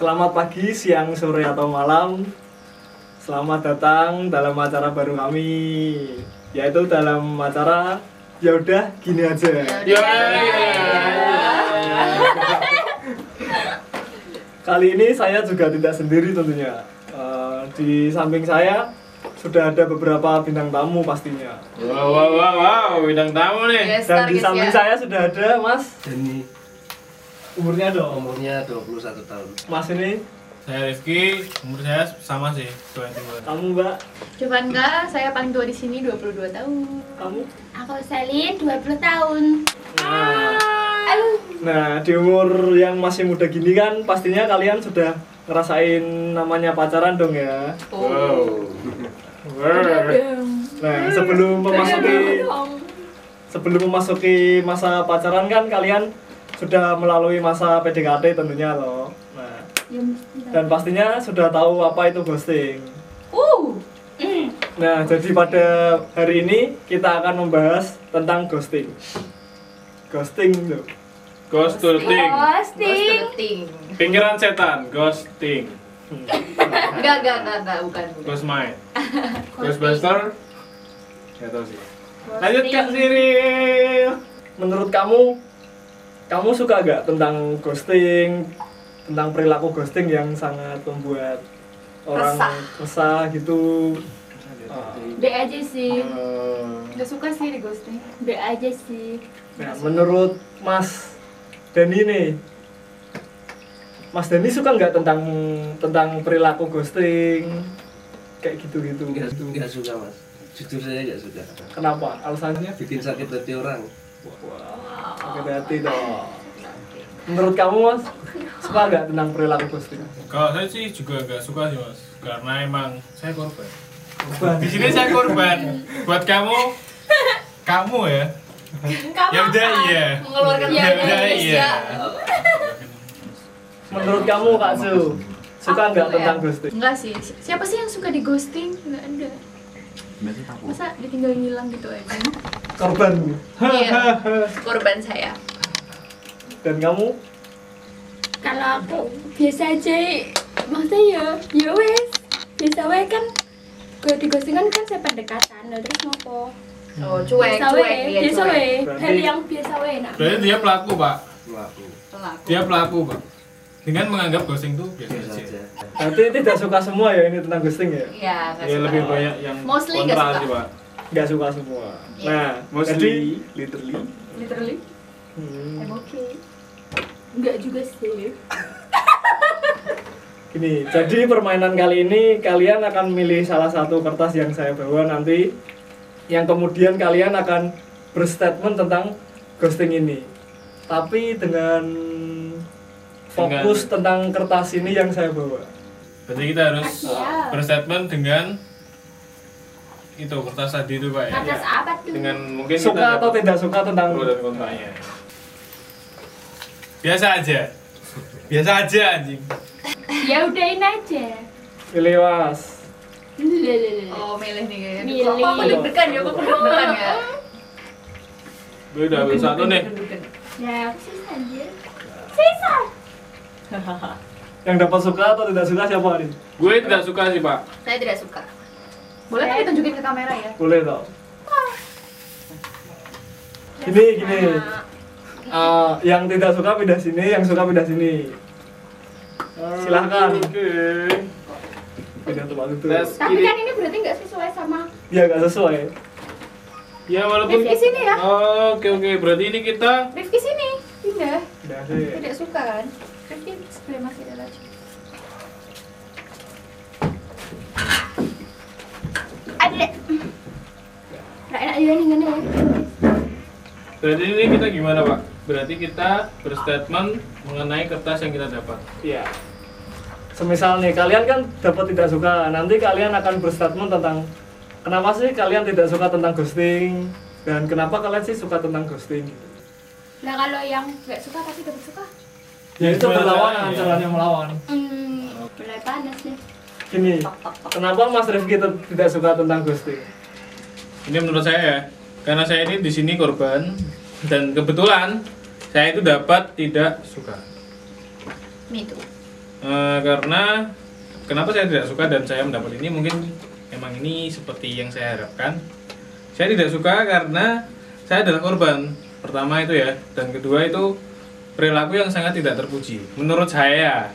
Selamat pagi, siang, sore, atau malam. Selamat datang dalam acara baru kami, yaitu dalam acara ya udah gini aja. Ya. Kali ini saya juga tidak sendiri tentunya. Eh, di samping saya sudah ada beberapa bintang tamu pastinya. Wow, wow, wow, wow, bidang tamu nih. Yes, Dan di samping ya. saya sudah ada Mas. Deni Umurnya dong. umurnya 21 tahun. Mas ini, Saya Rifki, umur saya sama sih, 21. kamu Mbak, Jovanka, saya paling tua di sini 22 tahun. kamu. Aku Selin 20 tahun. Nah, nah, di umur yang masih muda gini kan pastinya kalian sudah ngerasain namanya pacaran dong ya. Wow. Nah, sebelum memasuki sebelum memasuki masa pacaran kan kalian sudah melalui masa PDKT tentunya loh. Nah, Ya dan pastinya sudah tahu apa itu ghosting. Uh, Nah, jadi pada hari ini kita akan membahas tentang ghosting. Ghosting loh. Ghosting. Ghosting. ghosting. Pikiran setan, ghosting. Enggak, enggak, enggak, enggak, bukan. bukan. Ghost mind. Ghostbuster. Gak tau sih. Lanjut Kak Siril. Menurut kamu, kamu suka gak tentang ghosting, tentang perilaku ghosting yang sangat membuat orang Resah. resah gitu? B aja sih. Enggak suka sih di ghosting. B aja sih. Nah, menurut Mas Dani nih, Mas Dani suka nggak tentang tentang perilaku ghosting kayak gitu-gitu? Enggak, enggak suka mas. Jujur saya enggak suka. Kenapa? Alasannya? Bikin sakit hati orang. Sakit hati dong. Menurut kamu Mas, suka nggak tentang perilaku ghosting? Kalau saya sih juga gak suka sih mas, karena emang saya korban. Korban. Di sini saya korban. Buat kamu, kamu ya. Ya udah iya. Mengeluarkan Ya udah iya. Menurut kamu Kak Su, suka nggak Aku tentang ya. ghosting? Enggak sih. Si- Siapa sih yang suka di ghosting? Enggak ada. Masa ditinggal ngilang gitu aja? Korban. Iya. Korban saya. Dan kamu? Kalau aku biasa aja. Maksudnya ya, ya wes. Biasa wae kan. Kalau di ghosting kan kan saya pendekatan. Nah, terus ngopo? Oh, cuek, biasa cuek dia Biasa cuek. Berarti- Hal yang biasa wae nah. Berarti dia pelaku pak. Pelaku. Pelaku. Dia pelaku pak. Dengan menganggap ghosting tuh biasa Biasa aja. aja. Berarti tidak suka semua ya ini tentang ghosting ya? Iya, enggak Ya suka. lebih banyak yang Mostly kontra suka. sih pak. Nggak suka semua. Iya. Nah, Mostly. jadi literally. Literally. Hmm. I'm okay. Enggak juga sih. Gini, jadi permainan kali ini kalian akan milih salah satu kertas yang saya bawa nanti yang kemudian kalian akan berstatement tentang ghosting ini. Tapi dengan fokus tentang kertas ini yang saya bawa. Berarti kita harus Siap. berstatement dengan itu kertas tadi itu pak ya. Atas apa tuh? Dengan mungkin Suka kita atau tidak suka tentang pro dan kontranya. Biasa aja. Biasa aja anjing. Ya udahin aja. pilih was. Oh, milih nih kayaknya. Milih. Kok deg-degan ya? Kok deg-degan ya? Gue udah ambil satu nih. Ya, aku sisa anjir. Sisa. Yang dapat suka atau tidak suka siapa hari? Gue tidak suka sih pak. Saya tidak suka. Boleh nggak ditunjukin ke kamera ya? Boleh tau. Gini, gini. Ah, yang tidak suka pindah sini, yang suka pindah sini. Silahkan. Oke. Pindah tempat itu. Tapi kan ini berarti nggak sesuai sama Ya nggak sesuai. Ya walaupun. Rifki sini ya. Oh, Oke oke. Berarti ini kita Rifki sini. Pindah. Pindah sih. Tidak suka kan? Rifki sebelah masih ada lagi. ada. Nggak enak ya nih gini ya. Berarti ini kita gimana pak? Berarti kita berstatement mengenai kertas yang kita dapat. Iya. Semisal nih kalian kan dapat tidak suka, nanti kalian akan berstatement tentang kenapa sih kalian tidak suka tentang ghosting dan kenapa kalian sih suka tentang ghosting. Nah kalau yang nggak suka tapi dapat suka, Ya itu berlawanan, caranya? caranya melawan. hmm, mulai panas nih. Gini, kenapa Mas Rifki tidak suka tentang ghosting? Ini menurut saya ya, karena saya ini di sini korban dan kebetulan saya itu dapat tidak suka. Me too. Eh, karena kenapa saya tidak suka dan saya mendapat ini mungkin emang ini seperti yang saya harapkan. Saya tidak suka karena saya adalah korban. Pertama itu ya, dan kedua itu perilaku yang sangat tidak terpuji menurut saya.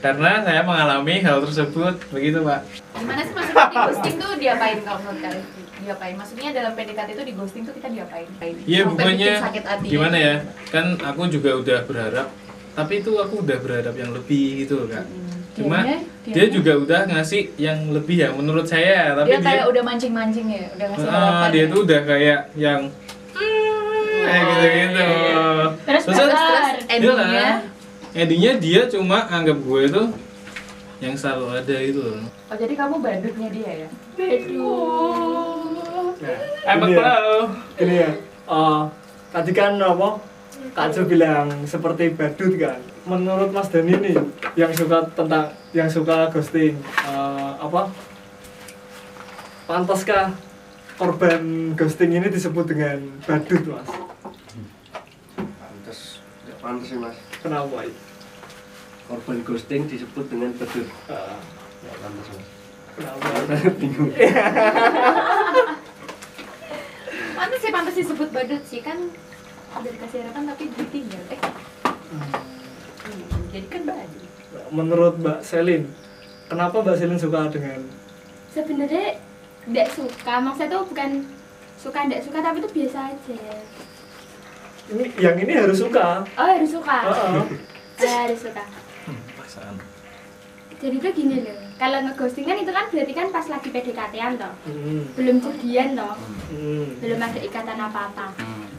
Karena saya mengalami hal tersebut, begitu Pak. Gimana sih maksudnya di ghosting tuh diapain kalau menurut kalian? Diapain? Maksudnya dalam PDKT itu di ghosting tuh kita diapain? Iya bukannya sakit hati. gimana ya? Kan aku juga udah berharap, tapi itu aku udah berharap yang lebih gitu loh kak. Cuma Dianya- dia dianya- juga udah ngasih yang lebih ya menurut saya, tapi dia dia kayak udah mancing-mancing ya, udah ngasih Ah, harapan. dia ya. tuh udah kayak yang kayak gitu gitu. Terus terus, terus Benar. endingnya endingnya dia cuma anggap gue itu yang selalu ada itu loh. oh jadi kamu bandutnya dia ya Nah, Emang ini ya, tahu. ini ya. eh, tadi kan apa? Kak Jo bilang seperti badut kan. Menurut Mas Dani nih yang suka tentang yang suka ghosting eh, apa? Pantaskah korban ghosting ini disebut dengan badut, Mas? Pantes, nggak pantes sih mas. Kenapa? ya? Korban ghosting disebut dengan bedut. Eh, Nggak pantes mas. kenapa? Bingung. pantas sih pantas disebut badut sih kan udah dikasih harapan tapi ditinggal. Eh. Hmm, jadi kan badut Menurut Mbak Selin, kenapa Mbak Selin suka dengan sebenarnya tidak suka maksudnya tuh bukan suka tidak suka tapi itu biasa aja. Ini yang ini harus suka. oh harus suka? Heeh. Eh, harus suka. Paksaan. jadi tuh gini loh kalau ngeghosting kan itu kan berarti kan pas lagi PDKT-an toh Hmm. belum jadian toh Hmm. belum ada ikatan apa-apa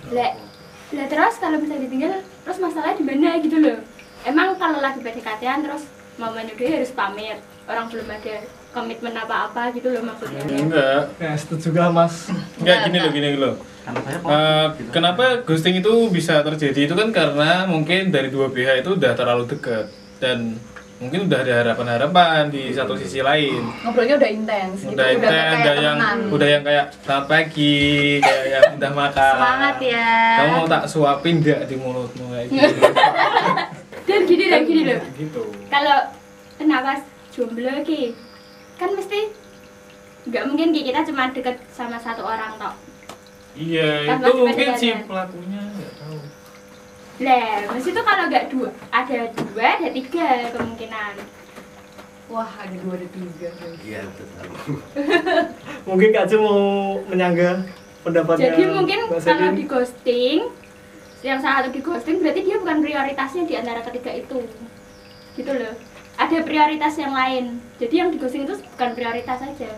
lah lah terus kalau bisa ditinggal terus masalahnya di mana gitu loh emang kalau lagi PDKT-an terus mamanya dia harus pamit orang belum ada komitmen apa-apa gitu loh maksudnya Enggak. Ya, setuju gak, Mas? Enggak gini loh, gini loh. Eh, kenapa ghosting itu bisa terjadi itu kan karena mungkin dari dua pihak itu udah terlalu dekat dan mungkin udah ada harapan-harapan di satu sisi lain. Ngobrolnya udah intens gitu. Udah intens udah yang temenan. udah yang kayak selamat pagi kayak yang udah makan. Semangat ya. Kamu mau tak suapin enggak di mulutmu kayak gitu? Dan gini dan gini loh. Gitu. Kalau kenapa jomblo ki kan mesti nggak mungkin ki kita cuma deket sama satu orang tok. Iya Kan itu mungkin si pelakunya lah mesti tuh kalau nggak dua ada dua ada tiga kemungkinan. Wah ada dua ada tiga Iya betul. Mungkin Kak Jo mau menyanggah pendapatnya jadi mungkin kalau di ghosting yang salah satu di ghosting berarti dia bukan prioritasnya di antara ketiga itu. Gitu loh. Ada prioritas yang lain. Jadi yang di ghosting itu bukan prioritas saja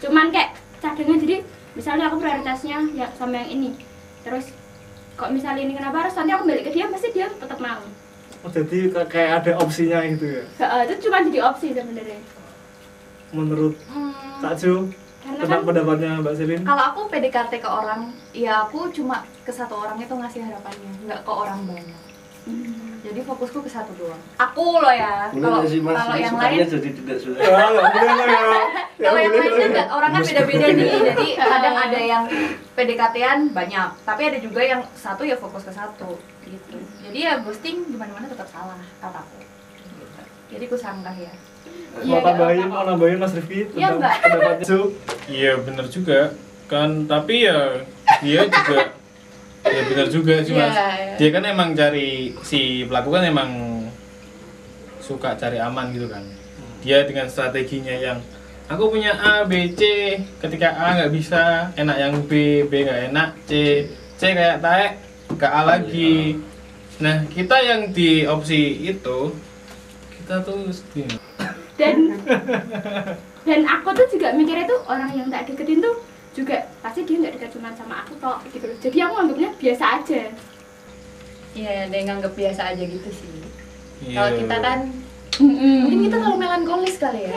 cuman kayak cadangan jadi misalnya aku prioritasnya ya sama yang ini. Terus kok misalnya ini kenapa harus? Nanti aku balik ke dia pasti dia tetap mau. Oh, jadi ka- kayak ada opsinya gitu ya. Itu cuma jadi opsi sebenarnya. Menurut Hmm, Kak Jo karena kan tentang pendapatnya Mbak Selin? kalau aku PDKT ke orang ya aku cuma ke satu orang itu ngasih harapannya nggak ke orang banyak jadi fokusku ke satu doang aku loh ya kalau yang lain jadi tidak. Ya, boleh lah ya. Ya, kalau yang boleh lain kan ya. orang kan beda-beda nih jadi kadang ada yang PDKT-an banyak tapi ada juga yang satu ya fokus ke satu gitu jadi ya ghosting di mana-mana tetap salah kataku gitu. jadi ku sanggah ya Mau Iya, tambahin, nggak mau nambahin Mas Rifki Iya, tentang Mbak. pendapatnya? Iya benar juga kan tapi ya dia juga ya benar juga sih mas. Iya, iya. dia kan emang cari si pelaku kan emang suka cari aman gitu kan. Dia dengan strateginya yang aku punya A B C ketika A nggak bisa enak yang B B nggak enak C C kayak taek ke A lagi. Nah kita yang di opsi itu kita tuh gini, dan dan aku tuh juga mikirnya tuh orang yang tak deketin tuh juga nggak deket cuma sama aku kok gitu loh. Jadi aku anggapnya biasa aja. Iya ada yang nganggep biasa aja gitu sih. Iya. kalau kita kan mungkin kita terlalu melankolis kali ya.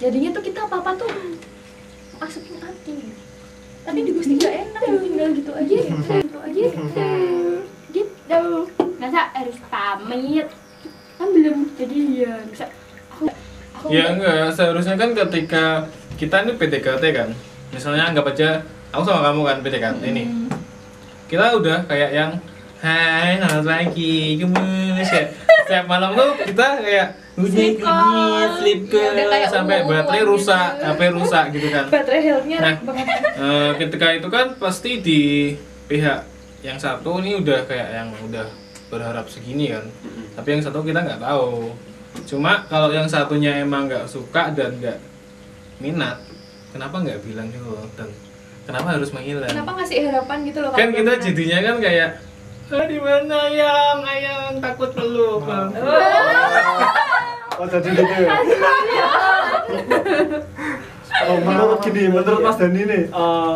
Jadinya tuh kita apa apa tuh masukin hati tapi di gusti nggak enak tinggal gitu aja gitu aja. Gitu. Masa harus pamit? Kan belum jadian bisa. Aku aku Ya enggak, seharusnya kan ketika kita ini PDKT kan. Misalnya anggap aja, aku sama kamu kan PDKT ini. Kita udah kayak yang Hai, selamat pagi, gemes ya Setiap malam tuh kita kayak bunyi Sleep bunyi call. sleep Ya, sampai baterai gitu. rusak HP rusak gitu kan. Baterai healthnya Nah. banget. Eh, ketika itu kan pasti di pihak yang satu ini udah kayak yang udah berharap segini kan. Tapi yang satu kita nggak tahu. Cuma kalau yang satunya emang nggak suka dan nggak minat kenapa nggak bilang dulu dan kenapa harus menghilang? Kenapa ngasih harapan gitu loh kan kita jadinya kan kayak ah, di mana ayang ayang? Takut peluk Oh. Jadi gitu ya. Oh, menurut gini, menurut Mas Dani nih, eh,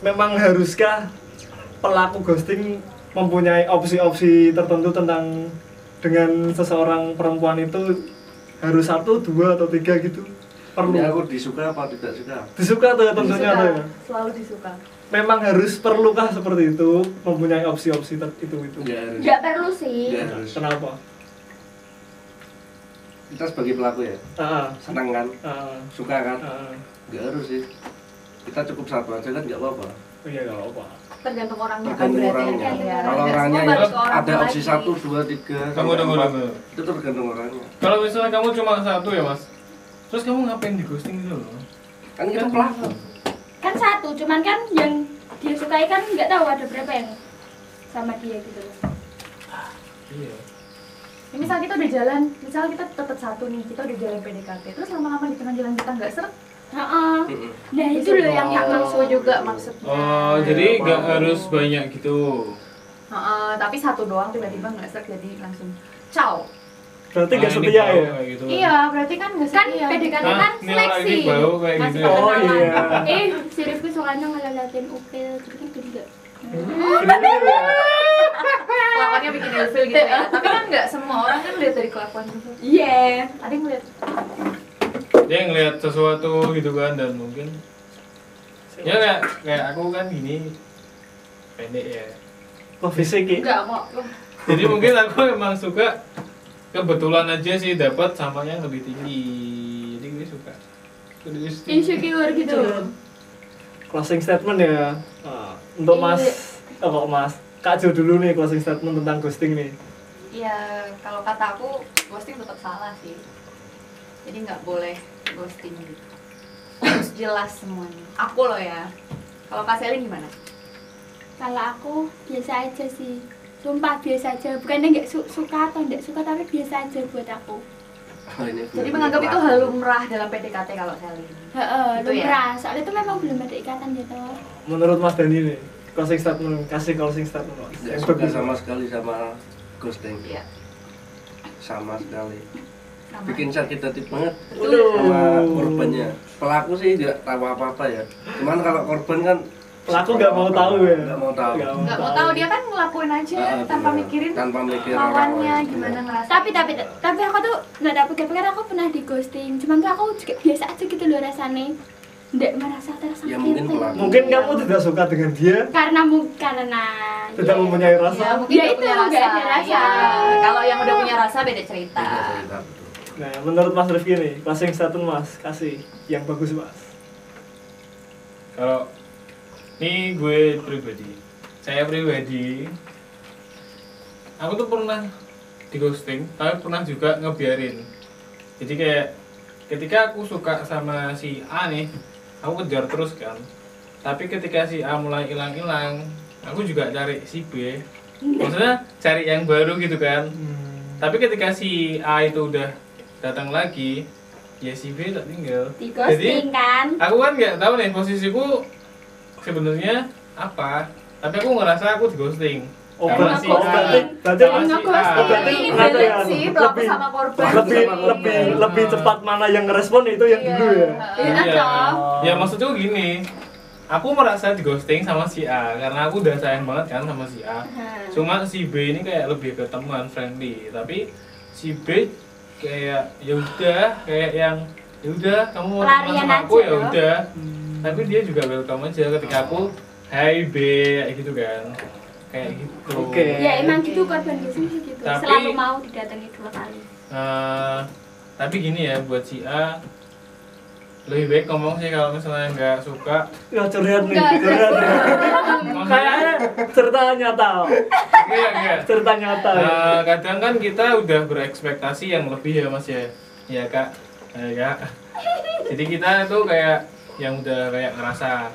memang haruskah pelaku ghosting mempunyai opsi-opsi tertentu tentang dengan seseorang perempuan itu? Harus satu, dua atau tiga gitu? Perlu. Ini aku disuka apa tidak suka? Disuka tuh ya tentunya Disuka, tuh ya. selalu disuka Memang harus perlukah seperti itu mempunyai opsi-opsi itu itu? Enggak harus. nggak perlu sih Enggak harus. Kenapa? Kita sebagai pelaku ya, Ah, senang kan, ah, suka kan, ah, enggak harus sih. Kita cukup satu aja kan enggak apa-apa. oh iya nggak apa-apa. tergantung orangnya kan Tergantung orangnya. kan ya. Kalau Nggak orangnya ya ada opsi lagi. satu, dua, tiga, Tunggu, sampai tunggu, tunggu. Itu tergantung orangnya. kalau misalnya kamu cuma satu ya mas terus kamu ngapain di ghosting gitu loh Kan itu pelaku. kan satu cuman kan yang dia sukai kan nggak tahu ada berapa yang sama dia gitu loh iya Ya, misal kita udah jalan, misal kita tetap satu nih, kita udah jalan PDKT, terus lama-lama di tengah jalan kita nggak seret, Heeh. Mm-mm. nah itu loh yang nggak langsung juga maksudnya. oh jadi nggak harus banyak gitu Heeh, tapi satu doang tiba-tiba nggak seret jadi langsung ciao. Berarti nggak Ah, ini setia ya? kayak gitu. Iya, berarti kan nggak kan setia. PDKT Hah? kan seleksi ini bau kayak masih gitu ya? Oh, iya. eh si Rifki sukanya ngelalatin upil jadi kan beda Kelakuannya bikin ilfil gitu ya. tapi kan nggak semua orang kan lihat dari kelakuan gitu. iya Ada yang lihat dia ngeliat sesuatu gitu kan dan mungkin ya kayak kayak aku kan gini pendek ya Lo fisik ya? nggak mau. jadi mungkin aku emang suka kebetulan aja sih dapat sama yang lebih tinggi jadi gue suka insecure gitu Closing statement ya. Ah, untuk Mas, Iya. oh, kok Mas, Kak Jo dulu nih closing statement tentang ghosting nih. Iya, kalau kata aku ghosting tetap salah sih. Jadi nggak boleh ghosting gitu. Harus jelas semuanya. Aku loh ya. Kalau Kak Selin gimana? kalau aku biasa aja sih sumpah biasa aja bukannya nggak su- suka atau nggak suka tapi biasa aja buat aku Oh, Jadi menganggap itu hal lumrah dalam PDKT kalau Selin. Heeh, Gitu ya? lumrah soalnya itu memang belum ada ikatan gitu Menurut Mas Dani nih, closing statement, kasih closing statement Mas. Nggak suka sama sekali sama ghosting. Iya. Sama sekali. Sama. Bikin sakit hati banget Waduh. sama korbannya. Pelaku sih tidak tahu apa-apa ya. Cuman kalau korban kan Pelaku nggak mau tahu ya? Nggak mau tahu. Nggak mau tahu dia kan ngelakuin aja Ah, tanpa benar. mikirin tanpa mikir orang lawannya lain. gimana ngerasa. tapi tapi tapi aku tuh nggak dapet pikir aku pernah di ghosting cuman tuh aku juga biasa aja gitu loh rasanya nggak merasa tersakiti Ya, mungkin pelaku. Mungkin kamu tidak suka dengan dia, karena karena tidak ya. mempunyai rasa. Ya, mungkin Ya, itu punya nggak rasa. ada rasa. Ya, kalau yang udah punya rasa beda cerita. Beda cerita. Nah, menurut Mas Rifki nih, closing statement Mas, kasih yang bagus Mas. kalau ini gue pribadi. Saya pribadi aku tuh pernah di ghosting tapi pernah juga ngebiarin. Jadi kayak ketika aku suka sama si A nih aku kejar terus kan. Tapi ketika si A mulai hilang-hilang aku juga cari si B. Maksudnya cari yang baru gitu kan. Tapi ketika si A itu udah datang lagi ya si B tak tinggal. Di ghosting kan? aku kan nggak tahu nih posisiku sebenarnya apa? Tapi aku ngerasa aku di ghosting. Oh, berarti, si oh, A- berarti, berarti berarti sih, lebih- sama korban. lebih lebih lebih cepat mana yang ngerespon itu yang Iya. dulu ya. Iya, Iya. ya maksudnya gini. Aku merasa di ghosting sama si A karena aku udah sayang banget kan sama si A. Cuma si B ini kayak lebih ke teman friendly tapi si B kayak ya udah kayak yang ya udah kamu mau teman sama aku ya udah tapi dia juga welcome aja ketika aku hai B kayak gitu kan kayak gitu Oke. ya emang gitu korban sih gitu Tapi- selalu mau didatangi dua kali Eh, tapi gini ya buat si A lebih baik ngomong sih kalau misalnya nggak suka Ya curhat nih, Enggak, curhat. Kayaknya cerita nyata. Iya, iya. Cerita nyata. ya. Nah, kadang kan kita udah berekspektasi yang lebih ya mas ya ya kak ya kak jadi kita tuh kayak yang udah kayak ngerasa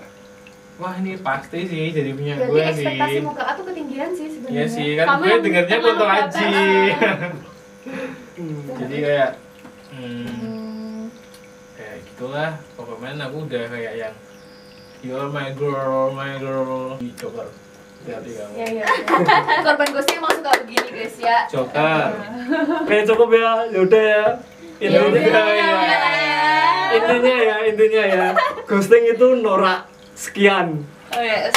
wah ini pasti sih jadi punya gue Berarti sih ekspektasi muka A tuh ketinggian sih sebenarnya. Iya sih kan Kamu gue dengernya foto aji Hmm. jadi kayak hmm, Hmm. kayak gitulah pokoknya aku udah kayak yang you're my girl my girl coba hati kamu Iya iya. Korban ghosting emang suka begini guys ya. Joker Oke cukup ya, yaudah ya. Intinya Yaudah, ya. Ya. Intinya ya, intinya ya. Ghosting itu norak sekian. Oh yes.